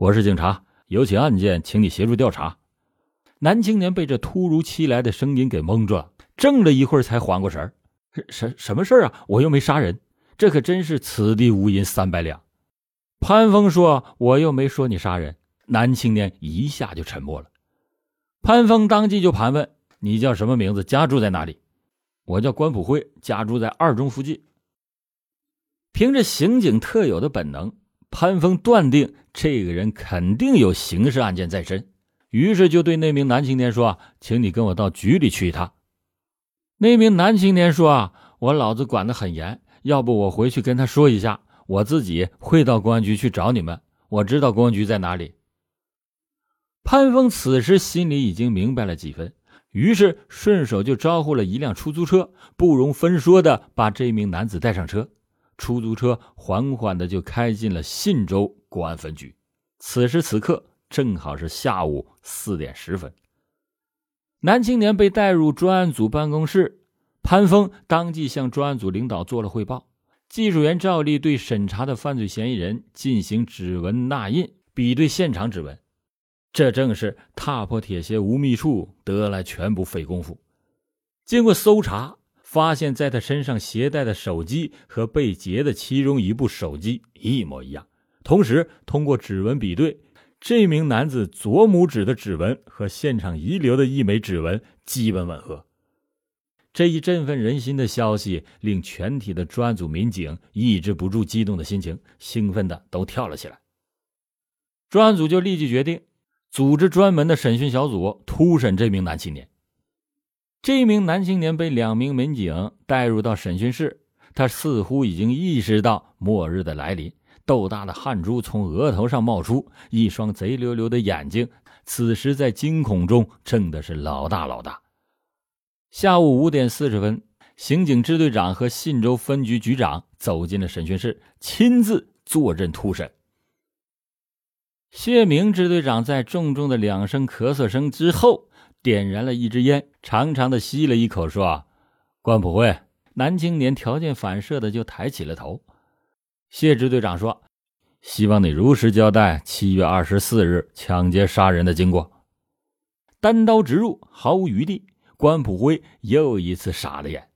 我是警察，有起案件，请你协助调查。男青年被这突如其来的声音给蒙住了，怔了一会儿才缓过神儿。什什么事儿啊？我又没杀人，这可真是此地无银三百两。潘峰说：“我又没说你杀人。”男青年一下就沉默了。潘峰当即就盘问：“你叫什么名字？家住在哪里？”“我叫关普辉，家住在二中附近。”凭着刑警特有的本能，潘峰断定这个人肯定有刑事案件在身，于是就对那名男青年说：“请你跟我到局里去一趟。”那名男青年说：“啊，我老子管得很严，要不我回去跟他说一下，我自己会到公安局去找你们。我知道公安局在哪里。”潘峰此时心里已经明白了几分，于是顺手就招呼了一辆出租车，不容分说的把这名男子带上车。出租车缓缓的就开进了信州公安分局。此时此刻正好是下午四点十分。男青年被带入专案组办公室，潘峰当即向专案组领导做了汇报。技术员照例对审查的犯罪嫌疑人进行指纹捺印，比对现场指纹。这正是踏破铁鞋无觅处，得来全不费工夫。经过搜查，发现在他身上携带的手机和被劫的其中一部手机一模一样。同时，通过指纹比对，这名男子左拇指的指纹和现场遗留的一枚指纹基本吻合。这一振奋人心的消息令全体的专案组民警抑制不住激动的心情，兴奋的都跳了起来。专案组就立即决定。组织专门的审讯小组突审这名男青年。这名男青年被两名民警带入到审讯室，他似乎已经意识到末日的来临，豆大的汗珠从额头上冒出，一双贼溜溜的眼睛此时在惊恐中睁的是老大老大。下午五点四十分，刑警支队长和信州分局局长走进了审讯室，亲自坐镇突审。谢明支队长在重重的两声咳嗽声之后，点燃了一支烟，长长的吸了一口，说：“关普辉。”男青年条件反射的就抬起了头。谢支队长说：“希望你如实交代七月二十四日抢劫杀人的经过。”单刀直入，毫无余地。关普辉又一次傻了眼。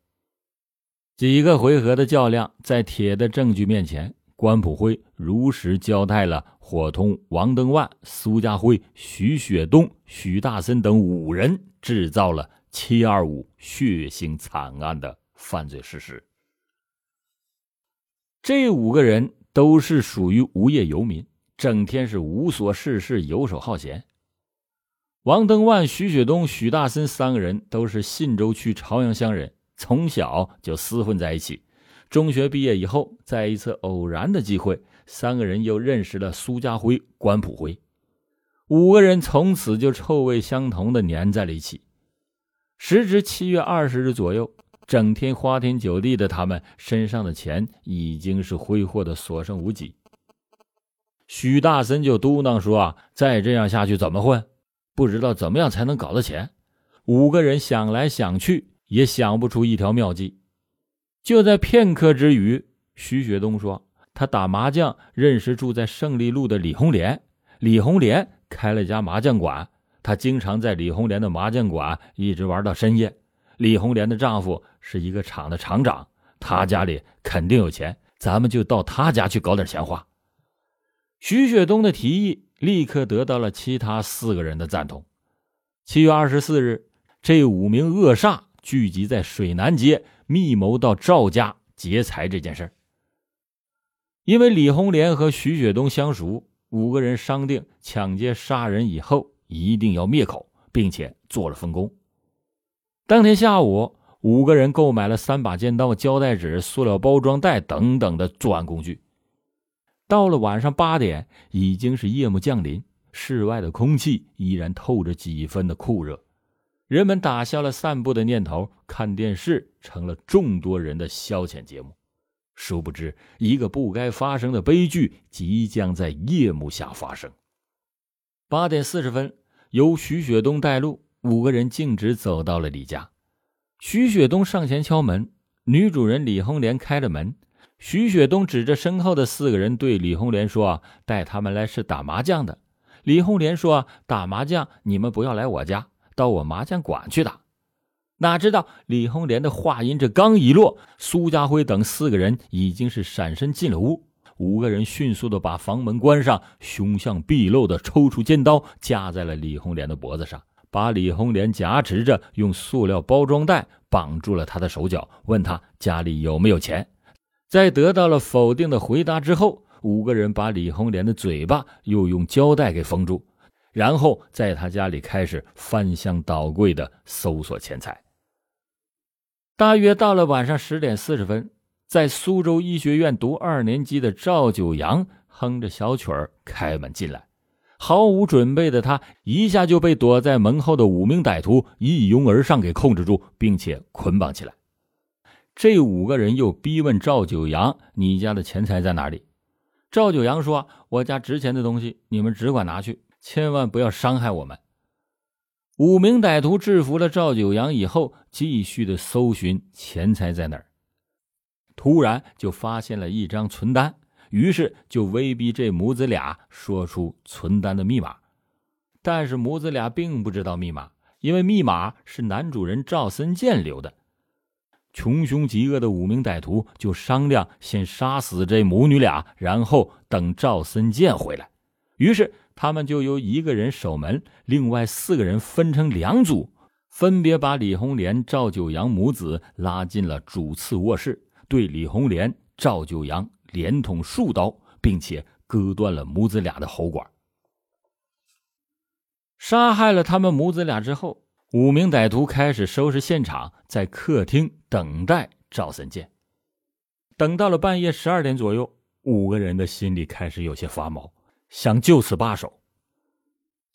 几个回合的较量，在铁的证据面前。关普辉如实交代了伙同王登万、苏家辉、徐雪东、许大森等五人制造了“七二五”血腥惨案的犯罪事实。这五个人都是属于无业游民，整天是无所事事、游手好闲。王登万、徐雪东、许大森三个人都是信州区朝阳乡人，从小就厮混在一起。中学毕业以后，在一次偶然的机会，三个人又认识了苏家辉、关普辉，五个人从此就臭味相同的粘在了一起。时值七月二十日左右，整天花天酒地的他们身上的钱已经是挥霍的所剩无几。许大森就嘟囔说：“啊，再这样下去怎么混？不知道怎么样才能搞到钱。”五个人想来想去，也想不出一条妙计。就在片刻之余，徐雪东说：“他打麻将认识住在胜利路的李红莲，李红莲开了家麻将馆，他经常在李红莲的麻将馆一直玩到深夜。李红莲的丈夫是一个厂的厂长，他家里肯定有钱，咱们就到他家去搞点钱花。”徐雪东的提议立刻得到了其他四个人的赞同。七月二十四日，这五名恶煞聚集在水南街。密谋到赵家劫财这件事因为李红莲和徐雪东相熟，五个人商定抢劫杀人以后一定要灭口，并且做了分工。当天下午，五个人购买了三把尖刀、胶带纸、塑料包装袋等等的作案工具。到了晚上八点，已经是夜幕降临，室外的空气依然透着几分的酷热。人们打消了散步的念头，看电视成了众多人的消遣节目。殊不知，一个不该发生的悲剧即将在夜幕下发生。八点四十分，由徐雪东带路，五个人径直走到了李家。徐雪东上前敲门，女主人李红莲开了门。徐雪东指着身后的四个人对李红莲说：“带他们来是打麻将的。”李红莲说：“打麻将，你们不要来我家，到我麻将馆去打。”哪知道李红莲的话音这刚一落，苏家辉等四个人已经是闪身进了屋。五个人迅速的把房门关上，凶相毕露的抽出尖刀架在了李红莲的脖子上，把李红莲夹持着，用塑料包装袋绑住了他的手脚，问他家里有没有钱。在得到了否定的回答之后，五个人把李红莲的嘴巴又用胶带给封住，然后在他家里开始翻箱倒柜的搜索钱财。大约到了晚上十点四十分。在苏州医学院读二年级的赵九阳哼着小曲儿开门进来，毫无准备的他一下就被躲在门后的五名歹徒一拥而上给控制住，并且捆绑起来。这五个人又逼问赵九阳：“你家的钱财在哪里？”赵九阳说：“我家值钱的东西，你们只管拿去，千万不要伤害我们。”五名歹徒制服了赵九阳以后，继续的搜寻钱财在哪儿。突然就发现了一张存单，于是就威逼这母子俩说出存单的密码。但是母子俩并不知道密码，因为密码是男主人赵森健留的。穷凶极恶的五名歹徒就商量先杀死这母女俩，然后等赵森健回来。于是他们就由一个人守门，另外四个人分成两组，分别把李红莲、赵九阳母子拉进了主次卧室。对李红莲、赵九阳连捅数刀，并且割断了母子俩的喉管。杀害了他们母子俩之后，五名歹徒开始收拾现场，在客厅等待赵森健。等到了半夜十二点左右，五个人的心里开始有些发毛，想就此罢手。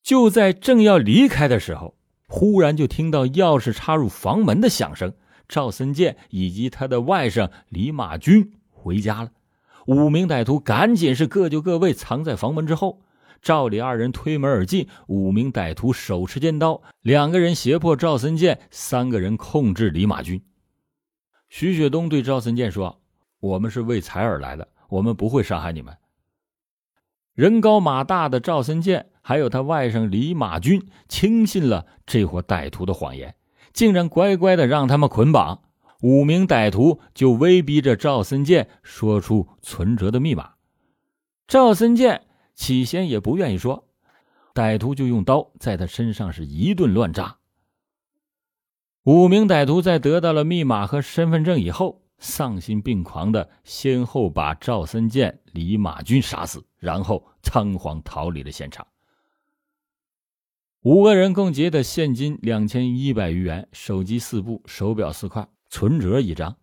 就在正要离开的时候，忽然就听到钥匙插入房门的响声。赵森健以及他的外甥李马军回家了，五名歹徒赶紧是各就各位，藏在房门之后。赵李二人推门而进，五名歹徒手持尖刀，两个人胁迫赵森健，三个人控制李马军。徐雪东对赵森健说：“我们是为财而来的，我们不会伤害你们。”人高马大的赵森健还有他外甥李马军轻信了这伙歹徒的谎言。竟然乖乖的让他们捆绑，五名歹徒就威逼着赵森健说出存折的密码。赵森健起先也不愿意说，歹徒就用刀在他身上是一顿乱扎。五名歹徒在得到了密码和身份证以后，丧心病狂的先后把赵森健、李马军杀死，然后仓皇逃离了现场。五个人共劫得现金两千一百余元，手机四部，手表四块，存折一张。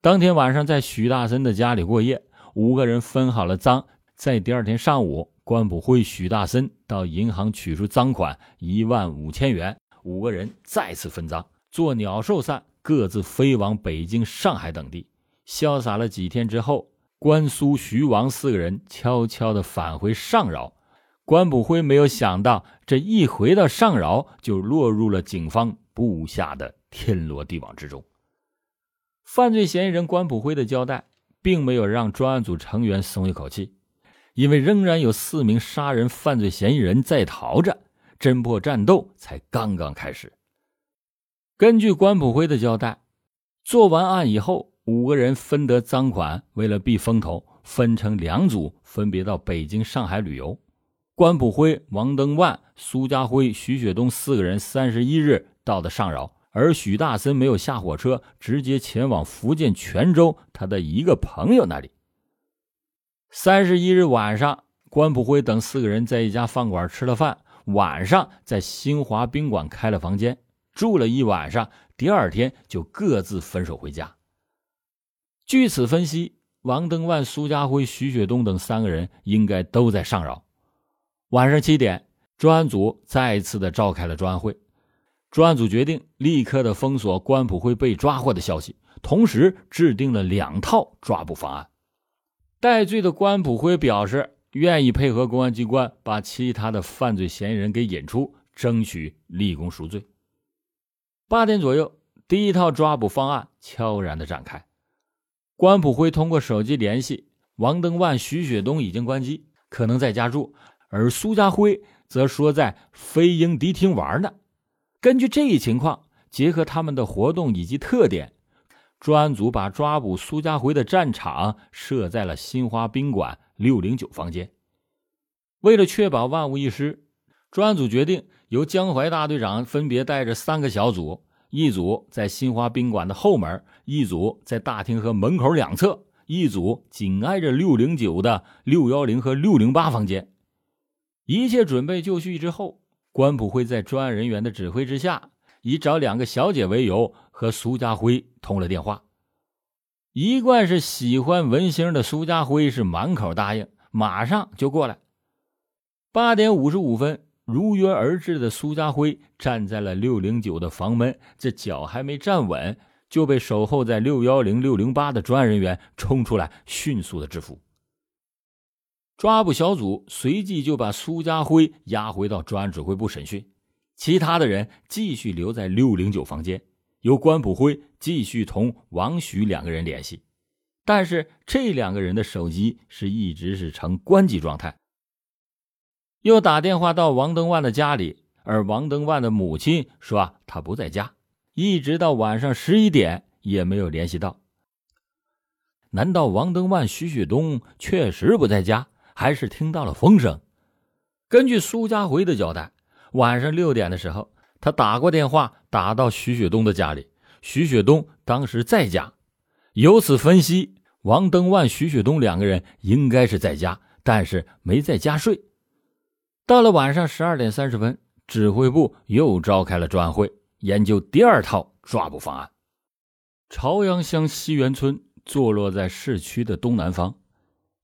当天晚上在许大森的家里过夜，五个人分好了赃。在第二天上午，关普辉、许大森到银行取出赃款一万五千元，五个人再次分赃，做鸟兽散，各自飞往北京、上海等地，潇洒了几天之后，关苏、徐王四个人悄悄地返回上饶。关普辉没有想到，这一回到上饶，就落入了警方布下的天罗地网之中。犯罪嫌疑人关普辉的交代，并没有让专案组成员松一口气，因为仍然有四名杀人犯罪嫌疑人在逃着，侦破战斗才刚刚开始。根据关普辉的交代，做完案以后，五个人分得赃款，为了避风头，分成两组，分别到北京、上海旅游。关普辉、王登万、苏家辉、徐雪东四个人三十一日到的上饶，而许大森没有下火车，直接前往福建泉州他的一个朋友那里。三十一日晚上，关普辉等四个人在一家饭馆吃了饭，晚上在新华宾馆开了房间，住了一晚上，第二天就各自分手回家。据此分析，王登万、苏家辉、徐雪东等三个人应该都在上饶。晚上七点，专案组再次的召开了专案会。专案组决定立刻的封锁关普辉被抓获的消息，同时制定了两套抓捕方案。戴罪的关普辉表示愿意配合公安机关把其他的犯罪嫌疑人给引出，争取立功赎罪。八点左右，第一套抓捕方案悄然的展开。关普辉通过手机联系王登万、徐雪东已经关机，可能在家住，而苏家辉则说在飞鹰迪厅玩呢。根据这一情况，结合他们的活动以及特点，专案组把抓捕苏家辉的战场设在了新华宾馆六零九房间。为了确保万无一失，专案组决定由江淮大队长分别带着三个小组，一组在新华宾馆的后门，一组在大厅和门口两侧，一组紧挨着六零九的六幺零和六零八房间。一切准备就绪之后，关普辉在专案人员的指挥之下，以找两个小姐为由和苏家辉通了电话。一贯是喜欢文星的苏家辉是满口答应，马上就过来。八点五十五分，如约而至的苏家辉站在了六零九的房门，这脚还没站稳，就被守候在六幺零、六零八的专案人员冲出来，迅速的制服。抓捕小组随即就把苏家辉押回到专案指挥部审讯，其他的人继续留在六零九房间，由关普辉继续同王许两个人联系，但是这两个人的手机是一直是呈关机状态。又打电话到王登万的家里，而王登万的母亲说他不在家，一直到晚上十一点也没有联系到。难道王登万、徐雪东确实不在家，还是听到了风声？根据苏家辉的交代，晚上六点的时候，他打过电话打到徐雪东的家里，徐雪东当时在家。由此分析，王登万、徐雪东两个人应该是在家，但是没在家睡。到了晚上十二点三十分，指挥部又召开了专案会，研究第二套抓捕方案。朝阳乡西园村坐落在市区的东南方，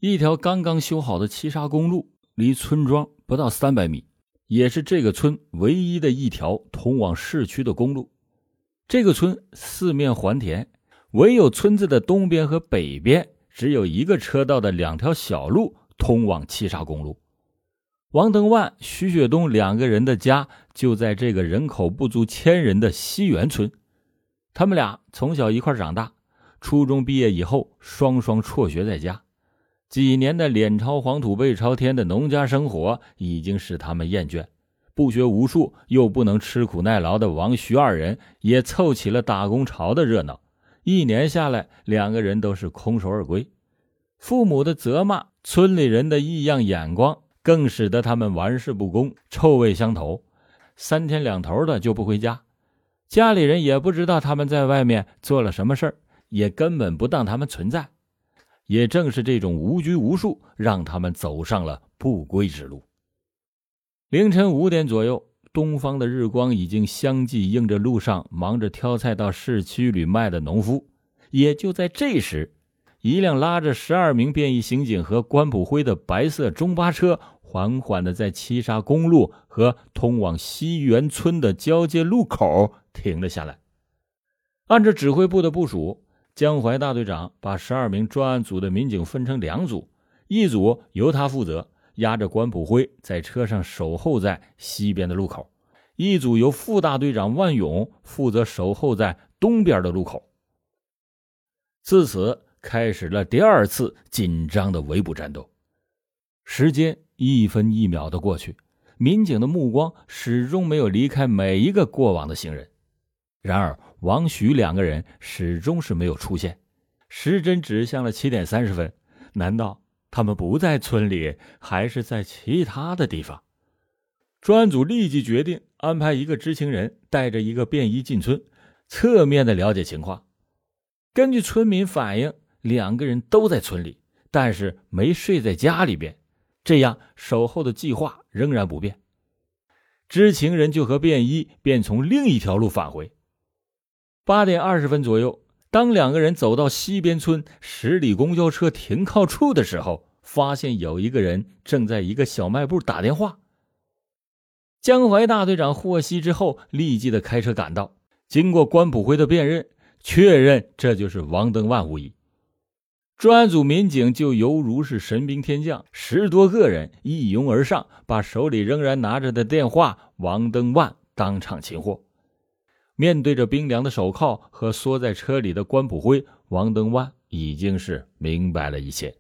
一条刚刚修好的七沙公路离村庄不到三百米，也是这个村唯一的一条通往市区的公路。这个村四面环田，唯有村子的东边和北边只有一个车道的两条小路通往七沙公路。王登万、徐雪东两个人的家就在这个人口不足千人的西园村。他们俩从小一块长大，初中毕业以后，双双辍学在家。几年的脸朝黄土背朝天的农家生活已经使他们厌倦。不学无术又不能吃苦耐劳的王徐二人也凑起了打工潮的热闹。一年下来，两个人都是空手而归。父母的责骂，村里人的异样眼光。更使得他们玩世不恭，臭味相投，三天两头的就不回家，家里人也不知道他们在外面做了什么事儿，也根本不当他们存在。也正是这种无拘无束，让他们走上了不归之路。凌晨五点左右，东方的日光已经相继映着路上忙着挑菜到市区里卖的农夫。也就在这时。一辆拉着十二名便衣刑警和关普辉的白色中巴车，缓缓的在七沙公路和通往西园村的交界路口停了下来。按照指挥部的部署，江淮大队长把十二名专案组的民警分成两组，一组由他负责，押着关普辉在车上守候在西边的路口；一组由副大队长万勇负责守候在东边的路口。自此。开始了第二次紧张的围捕战斗，时间一分一秒的过去，民警的目光始终没有离开每一个过往的行人。然而，王徐两个人始终是没有出现。时针指向了七点三十分，难道他们不在村里，还是在其他的地方？专案组立即决定安排一个知情人带着一个便衣进村，侧面的了解情况。根据村民反映。两个人都在村里，但是没睡在家里边，这样守候的计划仍然不变。知情人就和便衣便从另一条路返回。八点二十分左右，当两个人走到西边村十里公交车停靠处的时候，发现有一个人正在一个小卖部打电话。江淮大队长获悉之后，立即的开车赶到，经过关普辉的辨认，确认这就是王登万无疑。专案组民警就犹如是神兵天将，十多个人一拥而上，把手里仍然拿着的电话王登万当场擒获。面对着冰凉的手铐和缩在车里的关普辉，王登万已经是明白了一切。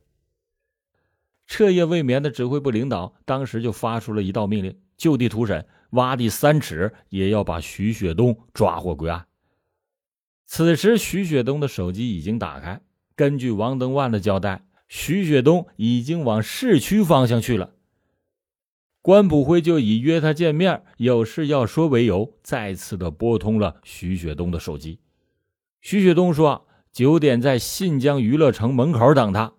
彻夜未眠的指挥部领导当时就发出了一道命令：就地突审，挖地三尺，也要把徐雪东抓获归案。此时，徐雪东的手机已经打开，根据王登万的交代，徐雪东已经往市区方向去了。关普辉就以约他见面、有事要说为由，再次的拨通了徐雪东的手机。徐雪东说：“九点在信江娱乐城门口等他。”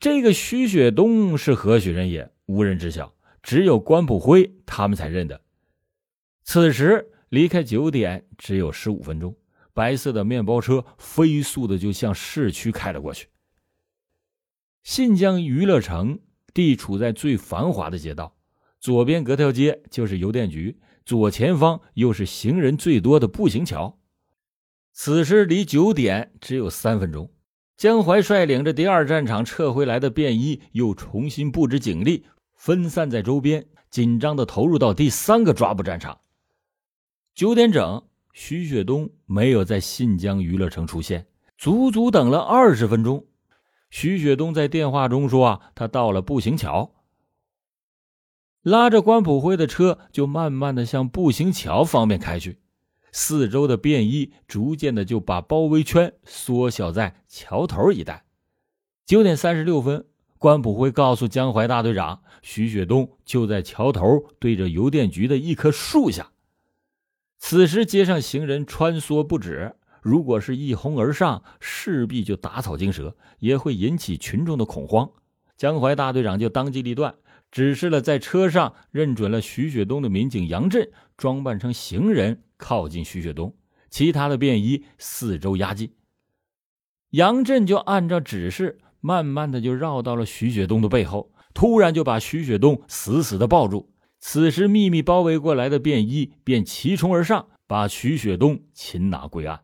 这个徐雪东是何许人也，无人知晓，只有关普辉他们才认得。此时离开九点只有十五分钟，白色的面包车飞速的就向市区开了过去。信江娱乐城。地处在最繁华的街道，左边隔条街就是邮电局，左前方又是行人最多的步行桥。此时离九点只有三分钟，江淮率领着第二战场撤回来的便衣又重新布置警力，分散在周边，紧张的投入到第三个抓捕战场。九点整，徐雪东没有在信江娱乐城出现，足足等了二十分钟。徐雪东在电话中说：“啊，他到了步行桥，拉着关普辉的车就慢慢的向步行桥方面开去。四周的便衣逐渐的就把包围圈缩小在桥头一带。九点三十六分，关普辉告诉江淮大队长，徐雪东就在桥头对着邮电局的一棵树下。此时街上行人穿梭不止。”如果是一哄而上，势必就打草惊蛇，也会引起群众的恐慌。江淮大队长就当机立断，指示了在车上认准了徐雪东的民警杨震，装扮成行人靠近徐雪东，其他的便衣四周压境。杨震就按照指示，慢慢的就绕到了徐雪东的背后，突然就把徐雪东死死的抱住。此时秘密包围过来的便衣便齐冲而上，把徐雪东擒拿归案。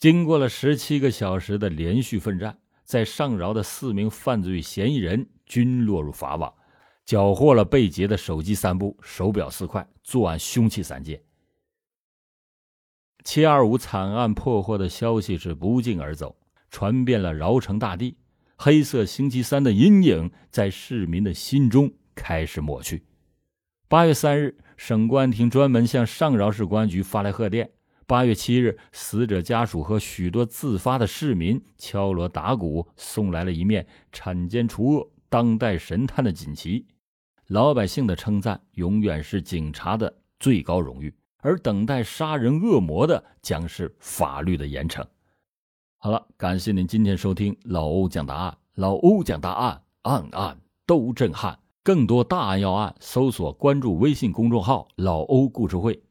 经过了十七个小时的连续奋战，在上饶的四名犯罪嫌疑人均落入法网，缴获了被劫的手机三部、手表四块、作案凶器三件。七二五惨案破获的消息是不胫而走，传遍了饶城大地。黑色星期三的阴影在市民的心中开始抹去。八月三日，省公安厅专门向上饶市公安局发来贺电。八月七日，死者家属和许多自发的市民敲锣打鼓，送来了一面铲奸除恶、当代神探的锦旗。老百姓的称赞永远是警察的最高荣誉，而等待杀人恶魔的将是法律的严惩。好了，感谢您今天收听老欧讲答案，老欧讲答案，案案都震撼。更多大案要案，搜索关注微信公众号“老欧故事会”。